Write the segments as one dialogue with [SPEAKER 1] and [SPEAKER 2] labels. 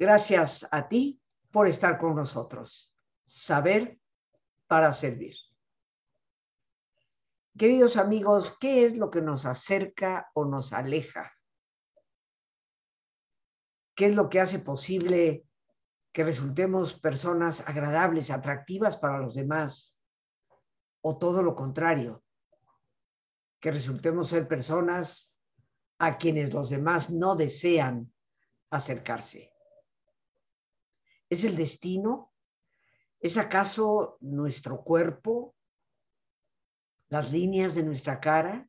[SPEAKER 1] Gracias a ti por estar con nosotros. Saber para servir. Queridos amigos, ¿qué es lo que nos acerca o nos aleja? ¿Qué es lo que hace posible que resultemos personas agradables, atractivas para los demás? ¿O todo lo contrario? Que resultemos ser personas a quienes los demás no desean acercarse. ¿Es el destino? ¿Es acaso nuestro cuerpo? ¿Las líneas de nuestra cara?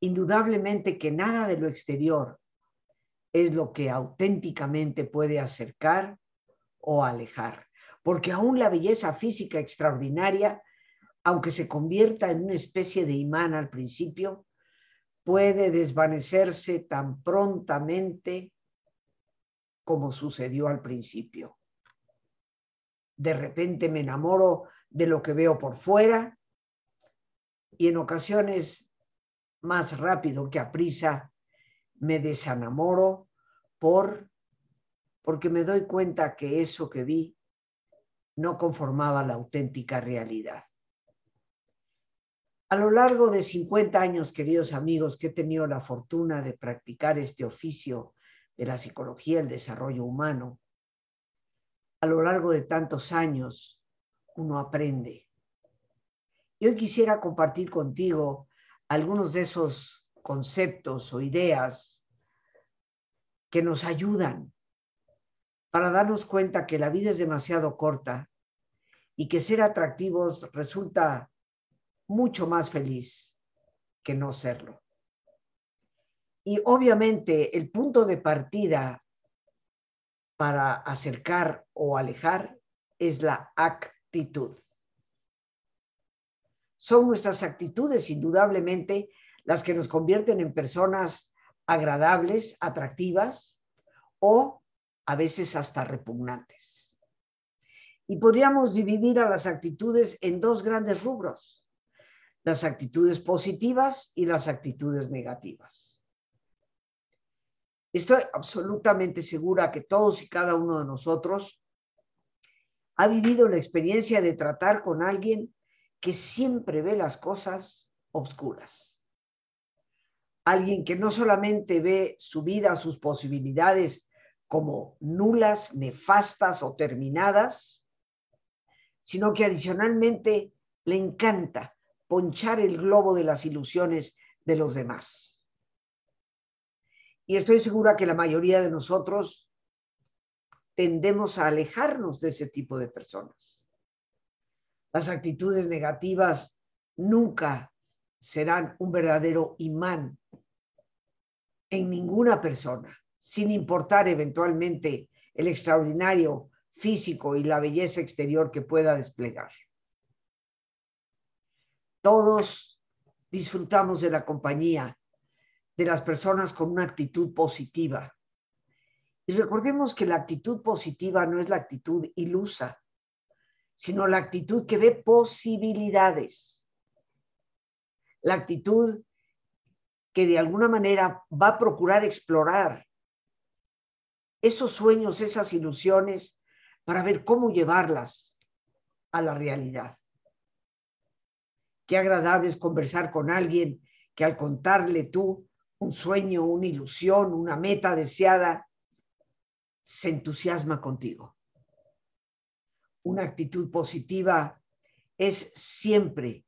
[SPEAKER 1] Indudablemente que nada de lo exterior es lo que auténticamente puede acercar o alejar, porque aún la belleza física extraordinaria, aunque se convierta en una especie de imán al principio, puede desvanecerse tan prontamente como sucedió al principio. De repente me enamoro de lo que veo por fuera y en ocasiones más rápido que a prisa me desenamoro por porque me doy cuenta que eso que vi no conformaba la auténtica realidad. A lo largo de 50 años, queridos amigos, que he tenido la fortuna de practicar este oficio de la psicología el desarrollo humano, a lo largo de tantos años uno aprende. Y hoy quisiera compartir contigo algunos de esos conceptos o ideas que nos ayudan para darnos cuenta que la vida es demasiado corta y que ser atractivos resulta mucho más feliz que no serlo. Y obviamente el punto de partida para acercar o alejar es la actitud. Son nuestras actitudes, indudablemente, las que nos convierten en personas agradables, atractivas o a veces hasta repugnantes. Y podríamos dividir a las actitudes en dos grandes rubros, las actitudes positivas y las actitudes negativas. Estoy absolutamente segura que todos y cada uno de nosotros ha vivido la experiencia de tratar con alguien que siempre ve las cosas obscuras. Alguien que no solamente ve su vida, sus posibilidades como nulas, nefastas o terminadas, sino que adicionalmente le encanta ponchar el globo de las ilusiones de los demás. Y estoy segura que la mayoría de nosotros tendemos a alejarnos de ese tipo de personas. Las actitudes negativas nunca serán un verdadero imán en ninguna persona, sin importar eventualmente el extraordinario físico y la belleza exterior que pueda desplegar. Todos disfrutamos de la compañía de las personas con una actitud positiva. Y recordemos que la actitud positiva no es la actitud ilusa, sino la actitud que ve posibilidades. La actitud que de alguna manera va a procurar explorar esos sueños, esas ilusiones, para ver cómo llevarlas a la realidad. Qué agradable es conversar con alguien que al contarle tú un sueño, una ilusión, una meta deseada, se entusiasma contigo. Una actitud positiva es siempre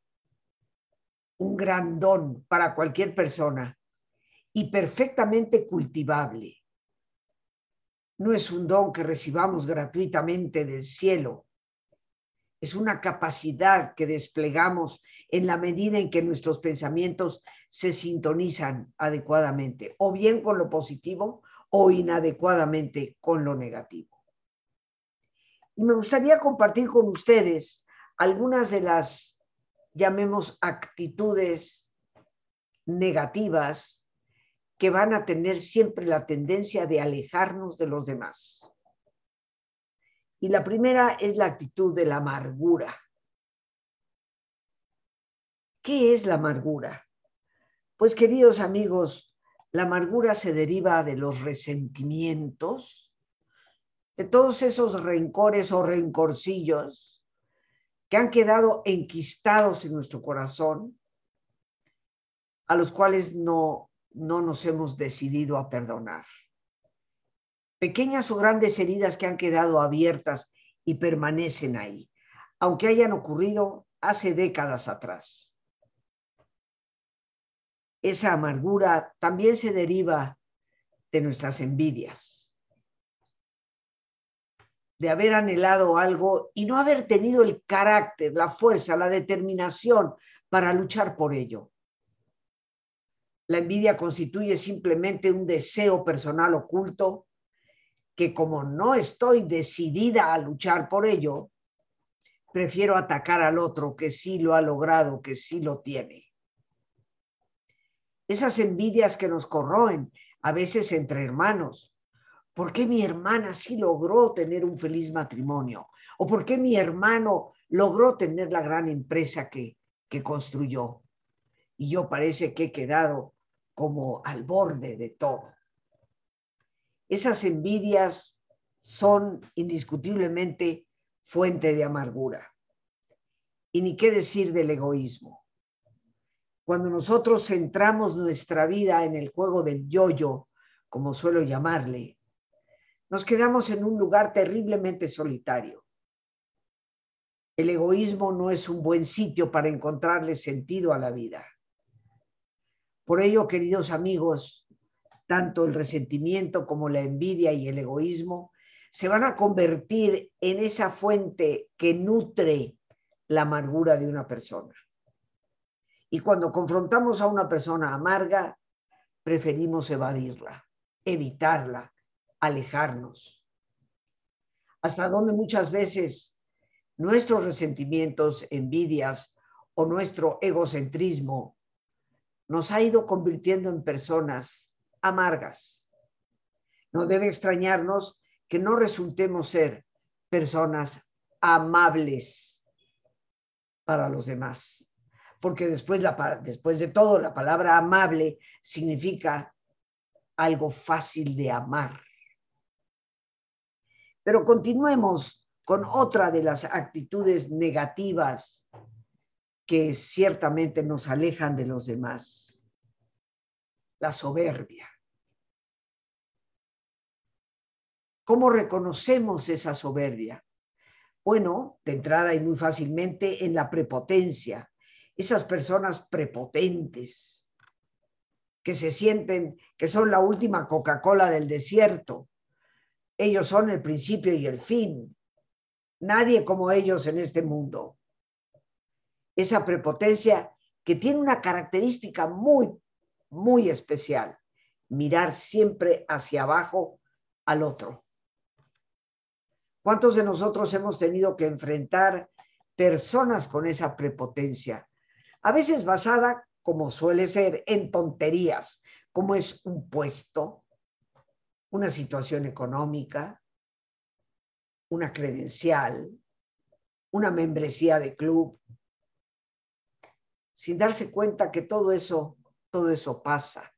[SPEAKER 1] un gran don para cualquier persona y perfectamente cultivable. No es un don que recibamos gratuitamente del cielo, es una capacidad que desplegamos en la medida en que nuestros pensamientos se sintonizan adecuadamente, o bien con lo positivo o inadecuadamente con lo negativo. Y me gustaría compartir con ustedes algunas de las, llamemos, actitudes negativas que van a tener siempre la tendencia de alejarnos de los demás. Y la primera es la actitud de la amargura. ¿Qué es la amargura? Pues queridos amigos, la amargura se deriva de los resentimientos, de todos esos rencores o rencorcillos que han quedado enquistados en nuestro corazón, a los cuales no, no nos hemos decidido a perdonar. Pequeñas o grandes heridas que han quedado abiertas y permanecen ahí, aunque hayan ocurrido hace décadas atrás. Esa amargura también se deriva de nuestras envidias, de haber anhelado algo y no haber tenido el carácter, la fuerza, la determinación para luchar por ello. La envidia constituye simplemente un deseo personal oculto que como no estoy decidida a luchar por ello, prefiero atacar al otro que sí lo ha logrado, que sí lo tiene. Esas envidias que nos corroen, a veces entre hermanos. ¿Por qué mi hermana sí logró tener un feliz matrimonio? ¿O por qué mi hermano logró tener la gran empresa que, que construyó? Y yo parece que he quedado como al borde de todo. Esas envidias son indiscutiblemente fuente de amargura. Y ni qué decir del egoísmo. Cuando nosotros centramos nuestra vida en el juego del yo-yo, como suelo llamarle, nos quedamos en un lugar terriblemente solitario. El egoísmo no es un buen sitio para encontrarle sentido a la vida. Por ello, queridos amigos, tanto el resentimiento como la envidia y el egoísmo se van a convertir en esa fuente que nutre la amargura de una persona. Y cuando confrontamos a una persona amarga, preferimos evadirla, evitarla, alejarnos. Hasta donde muchas veces nuestros resentimientos, envidias o nuestro egocentrismo nos ha ido convirtiendo en personas amargas. No debe extrañarnos que no resultemos ser personas amables para los demás porque después, después de todo la palabra amable significa algo fácil de amar. Pero continuemos con otra de las actitudes negativas que ciertamente nos alejan de los demás, la soberbia. ¿Cómo reconocemos esa soberbia? Bueno, de entrada y muy fácilmente en la prepotencia, esas personas prepotentes que se sienten que son la última Coca-Cola del desierto. Ellos son el principio y el fin. Nadie como ellos en este mundo. Esa prepotencia que tiene una característica muy, muy especial. Mirar siempre hacia abajo al otro. ¿Cuántos de nosotros hemos tenido que enfrentar personas con esa prepotencia? A veces basada, como suele ser, en tonterías, como es un puesto, una situación económica, una credencial, una membresía de club, sin darse cuenta que todo eso, todo eso pasa.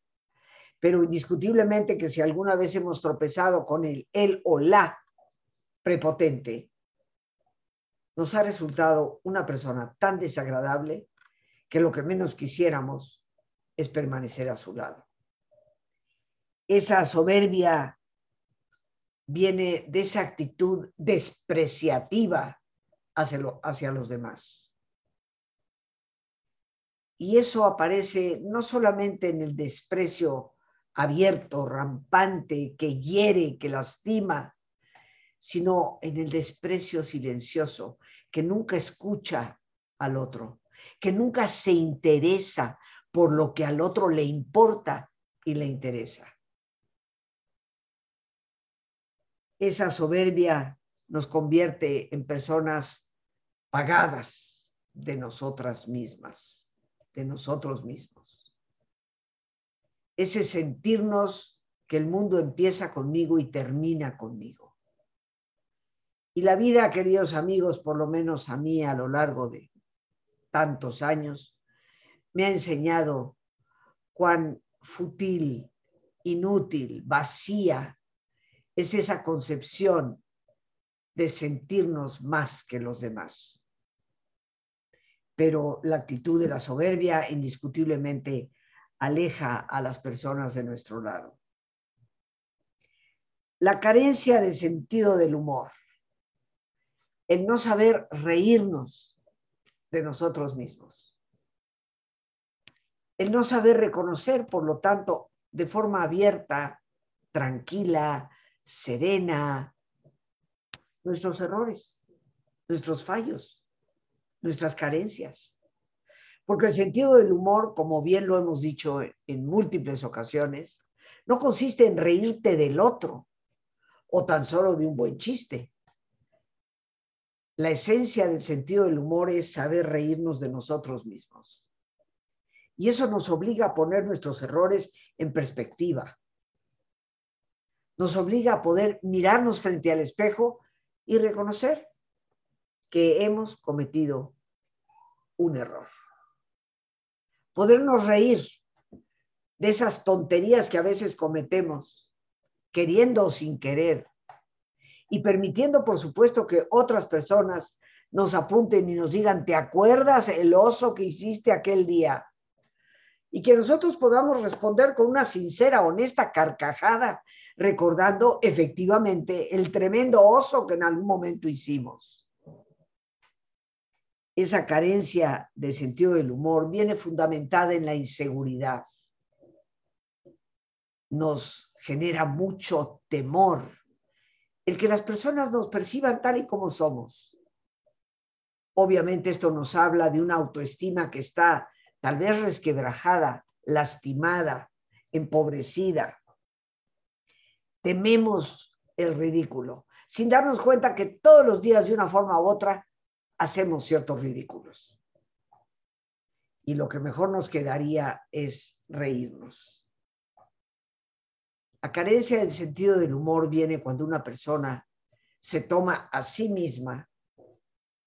[SPEAKER 1] Pero indiscutiblemente que si alguna vez hemos tropezado con el él o la prepotente, nos ha resultado una persona tan desagradable que lo que menos quisiéramos es permanecer a su lado. Esa soberbia viene de esa actitud despreciativa hacia, los demás. Y eso aparece no solamente en el desprecio abierto, rampante, que hiere, que lastima, sino en el desprecio silencioso, que nunca escucha al otro, que nunca se interesa por lo que al otro le importa y le interesa. Esa soberbia nos convierte en personas pagadas de nosotras mismas, de nosotros mismos. Ese sentirnos que el mundo empieza conmigo y termina conmigo. Y la vida, queridos amigos, por lo menos a mí a lo largo de tantos años, me ha enseñado cuán fútil, inútil, vacía es esa concepción de sentirnos más que los demás. Pero la actitud de la soberbia indiscutiblemente aleja a las personas de nuestro lado. La carencia de sentido del humor, el no saber reírnos de nosotros mismos, el no saber reconocer, por lo tanto, de forma abierta, tranquila, serena, nuestros errores, nuestros fallos, nuestras carencias. Porque el sentido del humor, como bien lo hemos dicho en múltiples ocasiones, no consiste en reírte del otro o tan solo de un buen chiste. La esencia del sentido del humor es saber reírnos de nosotros mismos. Y eso nos obliga a poner nuestros errores en perspectiva. Nos obliga a poder mirarnos frente al espejo y reconocer que hemos cometido un error. Podernos reír de esas tonterías que a veces cometemos, queriendo o sin querer, y permitiendo, por supuesto, que otras personas nos apunten y nos digan, ¿te acuerdas el oso que hiciste aquel día? Y que nosotros podamos responder con una sincera, honesta carcajada recordando efectivamente el tremendo oso que en algún momento hicimos. Esa carencia de sentido del humor viene fundamentada en la inseguridad. Nos genera mucho temor el que las personas nos perciban tal y como somos. Obviamente esto nos habla de una autoestima que está tal vez resquebrajada, lastimada, empobrecida, tememos el ridículo, sin darnos cuenta que todos los días de una forma u otra hacemos ciertos ridículos. Y lo que mejor nos quedaría es reírnos. La carencia del sentido del humor viene cuando una persona se toma a sí misma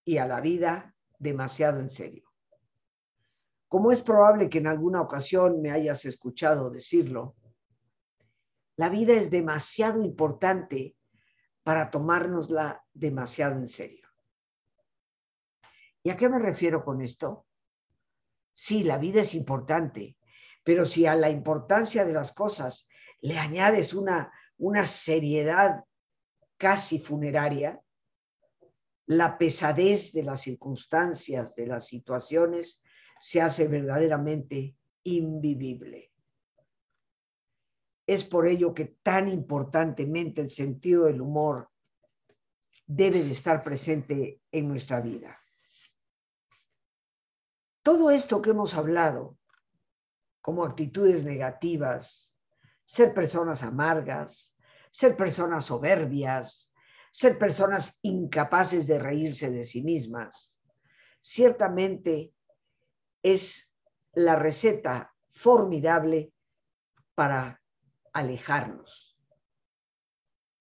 [SPEAKER 1] y a la vida demasiado en serio. Como es probable que en alguna ocasión me hayas escuchado decirlo, la vida es demasiado importante para tomárnosla demasiado en serio. ¿Y a qué me refiero con esto? Sí, la vida es importante, pero si a la importancia de las cosas le añades una, una seriedad casi funeraria, la pesadez de las circunstancias, de las situaciones, se hace verdaderamente invivible. Es por ello que tan importantemente el sentido del humor debe de estar presente en nuestra vida. Todo esto que hemos hablado, como actitudes negativas, ser personas amargas, ser personas soberbias, ser personas incapaces de reírse de sí mismas, ciertamente es la receta formidable para alejarnos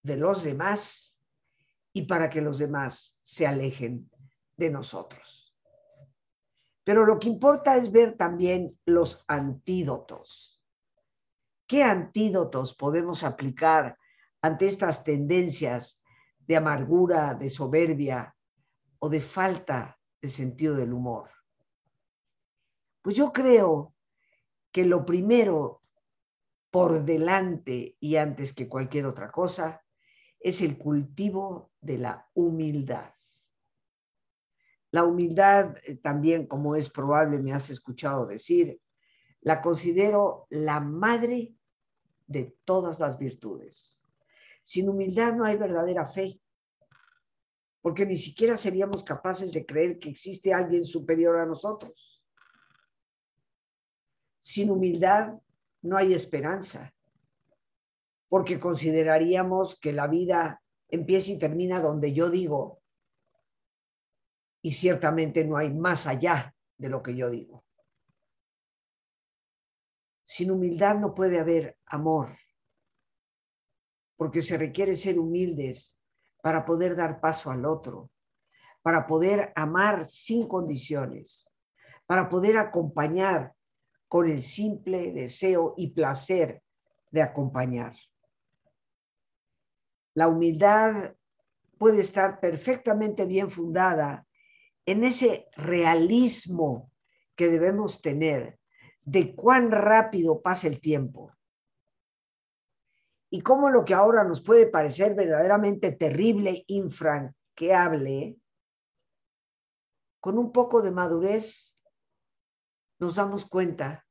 [SPEAKER 1] de los demás y para que los demás se alejen de nosotros. Pero lo que importa es ver también los antídotos. ¿Qué antídotos podemos aplicar ante estas tendencias de amargura, de soberbia o de falta de sentido del humor? Pues yo creo que lo primero por delante y antes que cualquier otra cosa es el cultivo de la humildad. La humildad eh, también, como es probable, me has escuchado decir, la considero la madre de todas las virtudes. Sin humildad no hay verdadera fe, porque ni siquiera seríamos capaces de creer que existe alguien superior a nosotros. Sin humildad no hay esperanza, porque consideraríamos que la vida empieza y termina donde yo digo, y ciertamente no hay más allá de lo que yo digo. Sin humildad no puede haber amor, porque se requiere ser humildes para poder dar paso al otro, para poder amar sin condiciones, para poder acompañar con el simple deseo y placer de acompañar. La humildad puede estar perfectamente bien fundada en ese realismo que debemos tener de cuán rápido pasa el tiempo y cómo lo que ahora nos puede parecer verdaderamente terrible, infranqueable, con un poco de madurez nos damos cuenta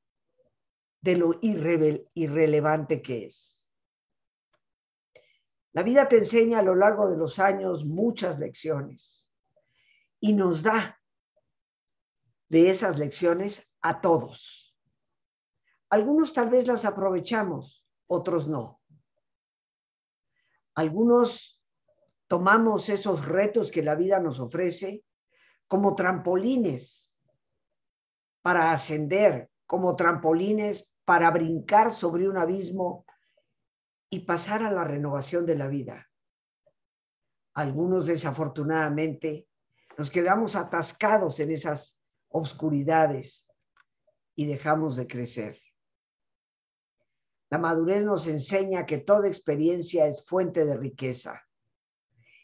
[SPEAKER 1] de lo irrelevante que es. La vida te enseña a lo largo de los años muchas lecciones y nos da de esas lecciones a todos. Algunos tal vez las aprovechamos, otros no. Algunos tomamos esos retos que la vida nos ofrece como trampolines para ascender, como trampolines para brincar sobre un abismo y pasar a la renovación de la vida. Algunos desafortunadamente nos quedamos atascados en esas obscuridades y dejamos de crecer. La madurez nos enseña que toda experiencia es fuente de riqueza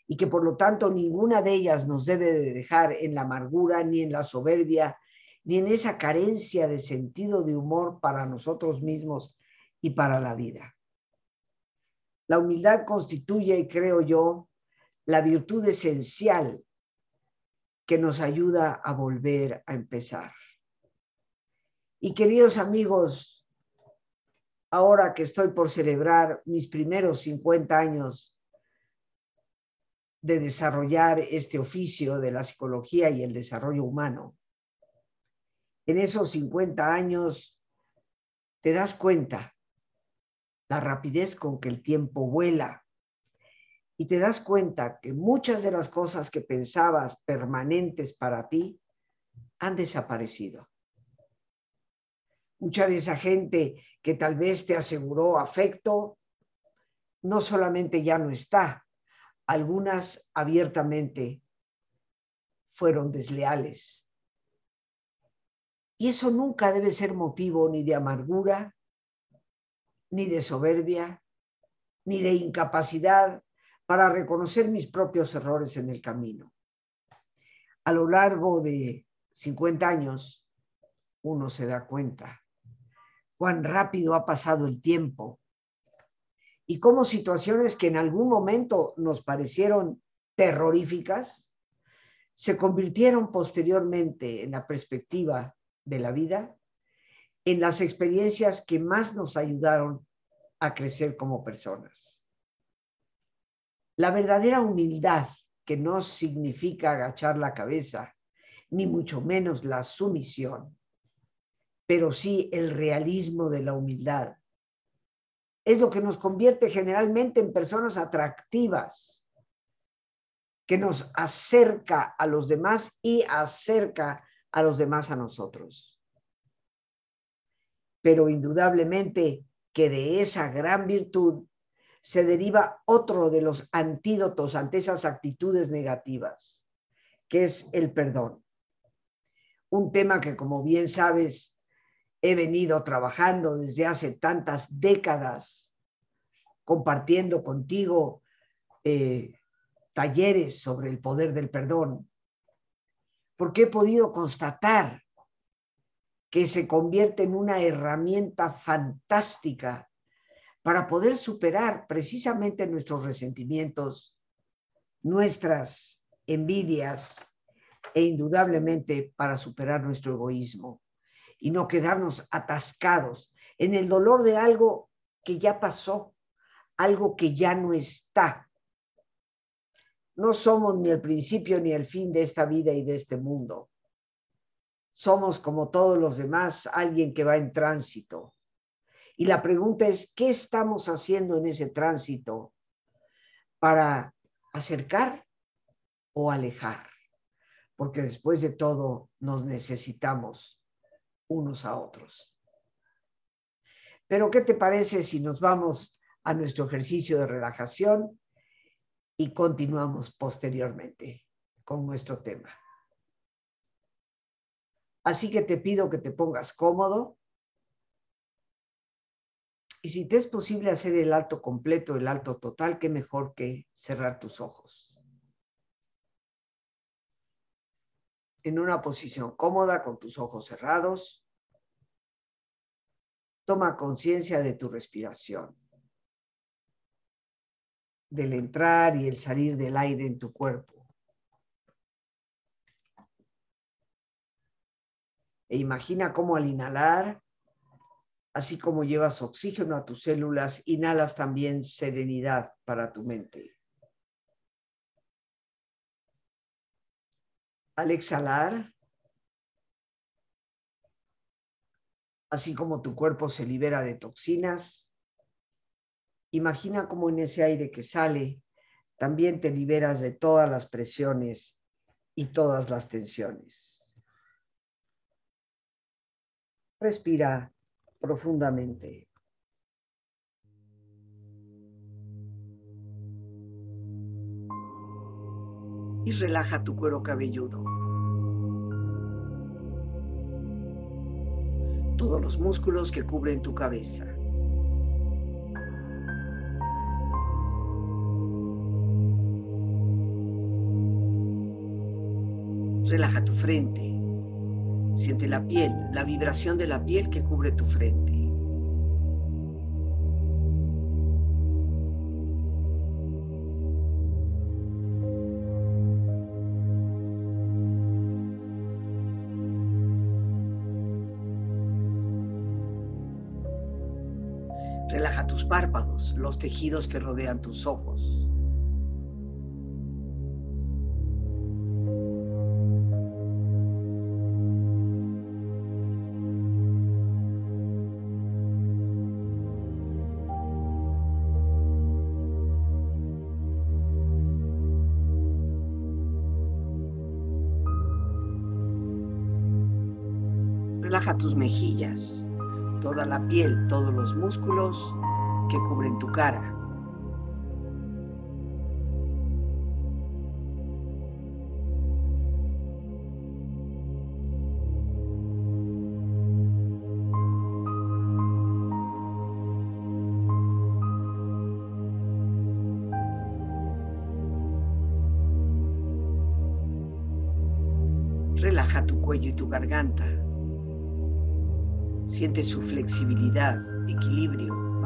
[SPEAKER 1] y que por lo tanto ninguna de ellas nos debe de dejar en la amargura, ni en la soberbia, ni en esa carencia de sentido de humor para nosotros mismos y para la vida. La humildad constituye, creo yo, la virtud esencial que nos ayuda a volver a empezar. Y queridos amigos, ahora que estoy por celebrar mis primeros 50 años de desarrollar este oficio de la psicología y el desarrollo humano, en esos 50 años te das cuenta la rapidez con que el tiempo vuela y te das cuenta que muchas de las cosas que pensabas permanentes para ti han desaparecido. Mucha de esa gente que tal vez te aseguró afecto, no solamente ya no está, algunas abiertamente fueron desleales. Y eso nunca debe ser motivo ni de amargura, ni de soberbia, ni de incapacidad para reconocer mis propios errores en el camino. A lo largo de 50 años, uno se da cuenta cuán rápido ha pasado el tiempo y cómo situaciones que en algún momento nos parecieron terroríficas se convirtieron posteriormente en la perspectiva de la vida en las experiencias que más nos ayudaron a crecer como personas. La verdadera humildad, que no significa agachar la cabeza, ni mucho menos la sumisión, pero sí el realismo de la humildad. Es lo que nos convierte generalmente en personas atractivas, que nos acerca a los demás y acerca a los demás a nosotros. Pero indudablemente que de esa gran virtud se deriva otro de los antídotos ante esas actitudes negativas, que es el perdón. Un tema que, como bien sabes, he venido trabajando desde hace tantas décadas, compartiendo contigo eh, talleres sobre el poder del perdón, porque he podido constatar que se convierte en una herramienta fantástica para poder superar precisamente nuestros resentimientos, nuestras envidias e indudablemente para superar nuestro egoísmo y no quedarnos atascados en el dolor de algo que ya pasó, algo que ya no está. No somos ni el principio ni el fin de esta vida y de este mundo. Somos como todos los demás, alguien que va en tránsito. Y la pregunta es, ¿qué estamos haciendo en ese tránsito para acercar o alejar? Porque después de todo nos necesitamos unos a otros. Pero, ¿qué te parece si nos vamos a nuestro ejercicio de relajación y continuamos posteriormente con nuestro tema? Así que te pido que te pongas cómodo. Y si te es posible hacer el alto completo, el alto total, qué mejor que cerrar tus ojos. En una posición cómoda con tus ojos cerrados. Toma conciencia de tu respiración, del entrar y el salir del aire en tu cuerpo. E imagina cómo al inhalar, así como llevas oxígeno a tus células, inhalas también serenidad para tu mente. Al exhalar, así como tu cuerpo se libera de toxinas, imagina cómo en ese aire que sale también te liberas de todas las presiones y todas las tensiones. Respira profundamente. Y relaja tu cuero cabelludo. Todos los músculos que cubren tu cabeza. Relaja tu frente. Siente la piel, la vibración de la piel que cubre tu frente. Los tejidos que rodean tus ojos. Relaja tus mejillas, toda la piel, todos los músculos que cubren tu cara. Relaja tu cuello y tu garganta. Siente su flexibilidad, equilibrio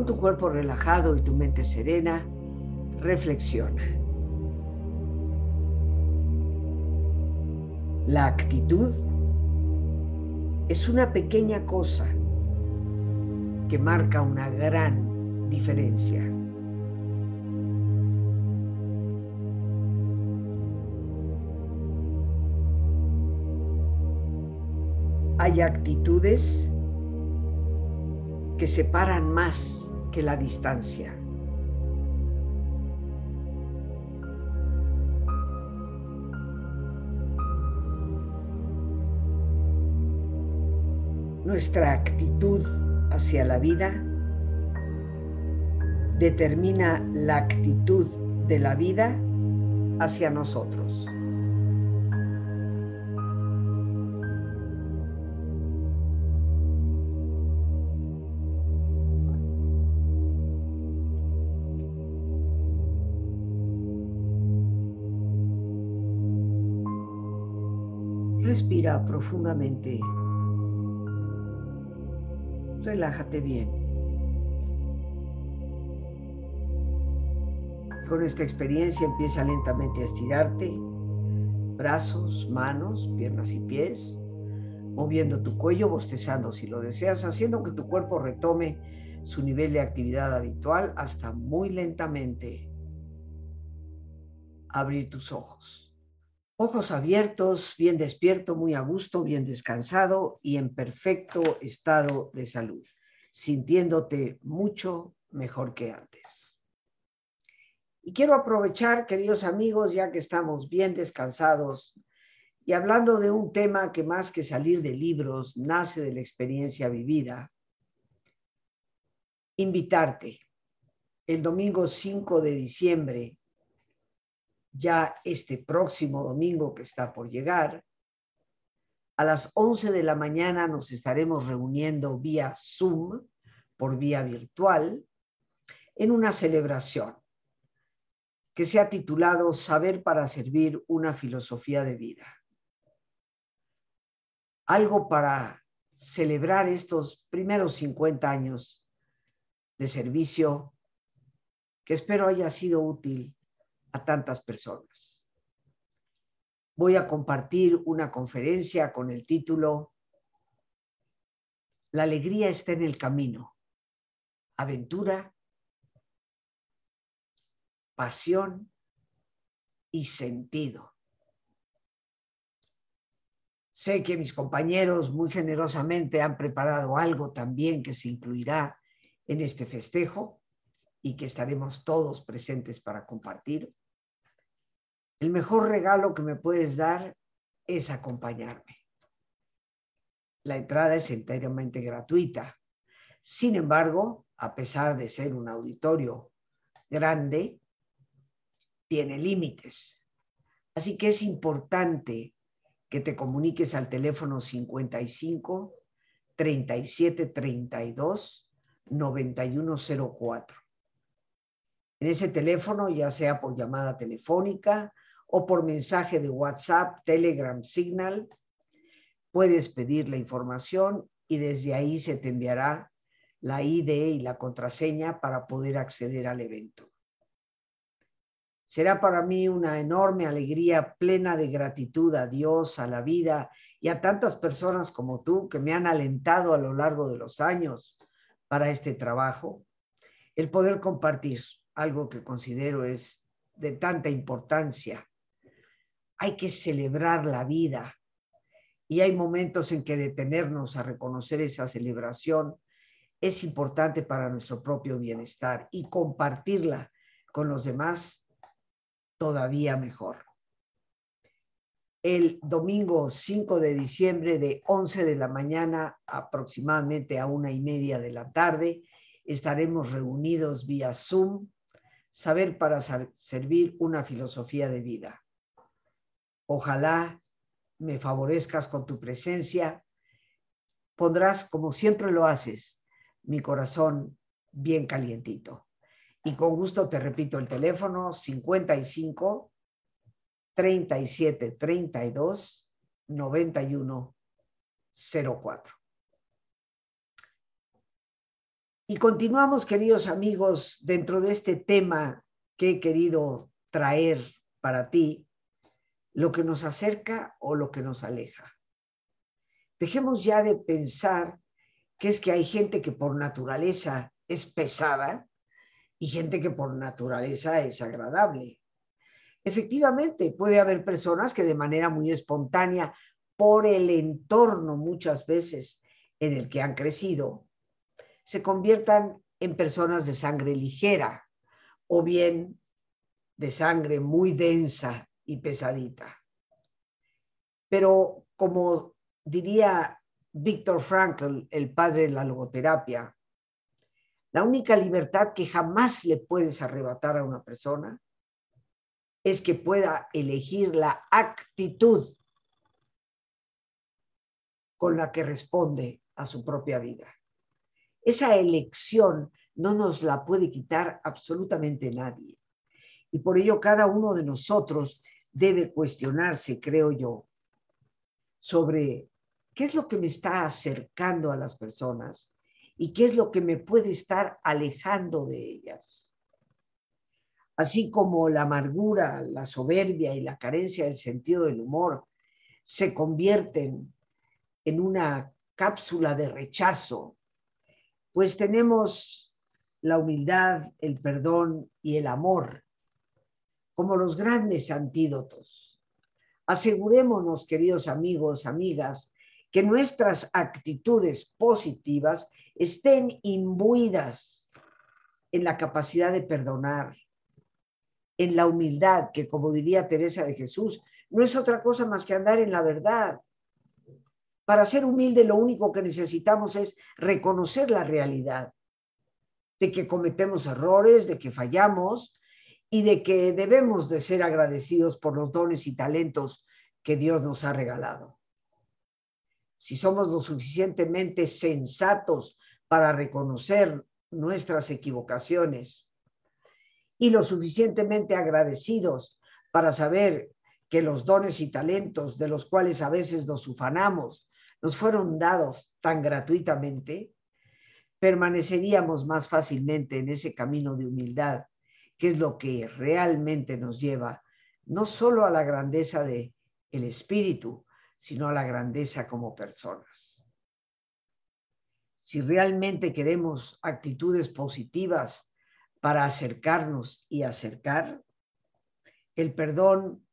[SPEAKER 1] Con tu cuerpo relajado y tu mente serena, reflexiona. La actitud es una pequeña cosa que marca una gran diferencia. Hay actitudes que separan más que la distancia. nuestra actitud hacia la vida determina la actitud de la vida hacia nosotros. Profundamente relájate bien. Con esta experiencia empieza lentamente a estirarte, brazos, manos, piernas y pies, moviendo tu cuello, bostezando si lo deseas, haciendo que tu cuerpo retome su nivel de actividad habitual hasta muy lentamente abrir tus ojos. Ojos abiertos, bien despierto, muy a gusto, bien descansado y en perfecto estado de salud, sintiéndote mucho mejor que antes. Y quiero aprovechar, queridos amigos, ya que estamos bien descansados y hablando de un tema que más que salir de libros, nace de la experiencia vivida, invitarte el domingo 5 de diciembre ya este próximo domingo que está por llegar. A las 11 de la mañana nos estaremos reuniendo vía Zoom, por vía virtual, en una celebración que se ha titulado Saber para Servir una filosofía de vida. Algo para celebrar estos primeros 50 años de servicio que espero haya sido útil a tantas personas. Voy a compartir una conferencia con el título La alegría está en el camino. Aventura, pasión y sentido. Sé que mis compañeros muy generosamente han preparado algo también que se incluirá en este festejo y que estaremos todos presentes para compartir. El mejor regalo que me puedes dar es acompañarme. La entrada es enteramente gratuita. Sin embargo, a pesar de ser un auditorio grande, tiene límites. Así que es importante que te comuniques al teléfono 55 37 32 9104. En ese teléfono, ya sea por llamada telefónica o por mensaje de WhatsApp, Telegram, Signal. Puedes pedir la información y desde ahí se te enviará la ID y la contraseña para poder acceder al evento. Será para mí una enorme alegría plena de gratitud a Dios, a la vida y a tantas personas como tú que me han alentado a lo largo de los años para este trabajo, el poder compartir algo que considero es de tanta importancia hay que celebrar la vida y hay momentos en que detenernos a reconocer esa celebración es importante para nuestro propio bienestar y compartirla con los demás todavía mejor. El domingo 5 de diciembre de 11 de la mañana aproximadamente a una y media de la tarde estaremos reunidos vía Zoom, saber para servir una filosofía de vida. Ojalá me favorezcas con tu presencia, pondrás, como siempre lo haces, mi corazón bien calientito. Y con gusto te repito el teléfono 55 37 32 91 04. Y continuamos, queridos amigos, dentro de este tema que he querido traer para ti, lo que nos acerca o lo que nos aleja. Dejemos ya de pensar que es que hay gente que por naturaleza es pesada y gente que por naturaleza es agradable. Efectivamente, puede haber personas que de manera muy espontánea, por el entorno muchas veces en el que han crecido, se conviertan en personas de sangre ligera o bien de sangre muy densa y pesadita. Pero como diría Víctor Frankl, el padre de la logoterapia, la única libertad que jamás le puedes arrebatar a una persona es que pueda elegir la actitud con la que responde a su propia vida. Esa elección no nos la puede quitar absolutamente nadie. Y por ello cada uno de nosotros debe cuestionarse, creo yo, sobre qué es lo que me está acercando a las personas y qué es lo que me puede estar alejando de ellas. Así como la amargura, la soberbia y la carencia del sentido del humor se convierten en una cápsula de rechazo, pues tenemos la humildad, el perdón y el amor como los grandes antídotos. Asegurémonos, queridos amigos, amigas, que nuestras actitudes positivas estén imbuidas en la capacidad de perdonar, en la humildad, que como diría Teresa de Jesús, no es otra cosa más que andar en la verdad. Para ser humilde lo único que necesitamos es reconocer la realidad de que cometemos errores, de que fallamos y de que debemos de ser agradecidos por los dones y talentos que Dios nos ha regalado. Si somos lo suficientemente sensatos para reconocer nuestras equivocaciones y lo suficientemente agradecidos para saber que los dones y talentos de los cuales a veces nos ufanamos nos fueron dados tan gratuitamente, permaneceríamos más fácilmente en ese camino de humildad, que es lo que realmente nos lleva no solo a la grandeza de el espíritu, sino a la grandeza como personas. Si realmente queremos actitudes positivas para acercarnos y acercar. El perdón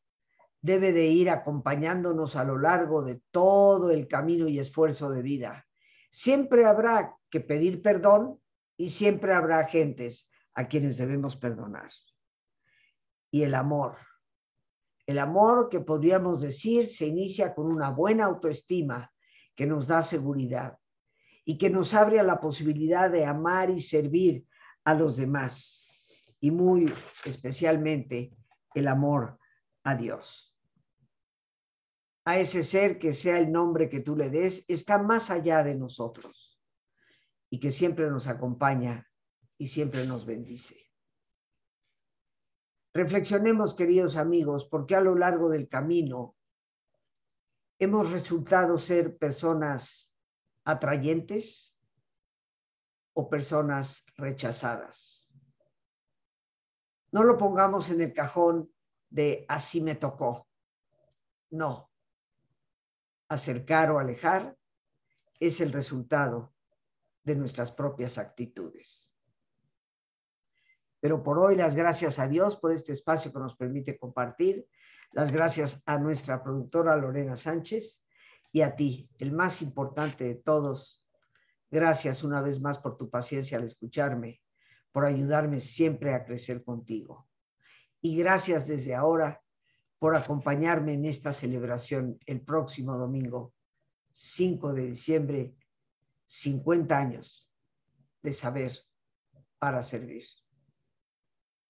[SPEAKER 1] debe de ir acompañándonos a lo largo de todo el camino y esfuerzo de vida. Siempre habrá que pedir perdón y siempre habrá gentes a quienes debemos perdonar. Y el amor. El amor que podríamos decir se inicia con una buena autoestima que nos da seguridad y que nos abre a la posibilidad de amar y servir a los demás y muy especialmente el amor a Dios. A ese ser que sea el nombre que tú le des, está más allá de nosotros y que siempre nos acompaña y siempre nos bendice. Reflexionemos, queridos amigos, porque a lo largo del camino hemos resultado ser personas atrayentes o personas rechazadas. No lo pongamos en el cajón de así me tocó. No. Acercar o alejar es el resultado de nuestras propias actitudes. Pero por hoy las gracias a Dios por este espacio que nos permite compartir. Las gracias a nuestra productora Lorena Sánchez Y a ti, el más importante de todos, gracias una vez más por tu paciencia al escucharme, por ayudarme siempre a crecer contigo. Y gracias desde ahora por acompañarme en esta celebración el próximo domingo, 5 de diciembre, 50 años de saber para servir.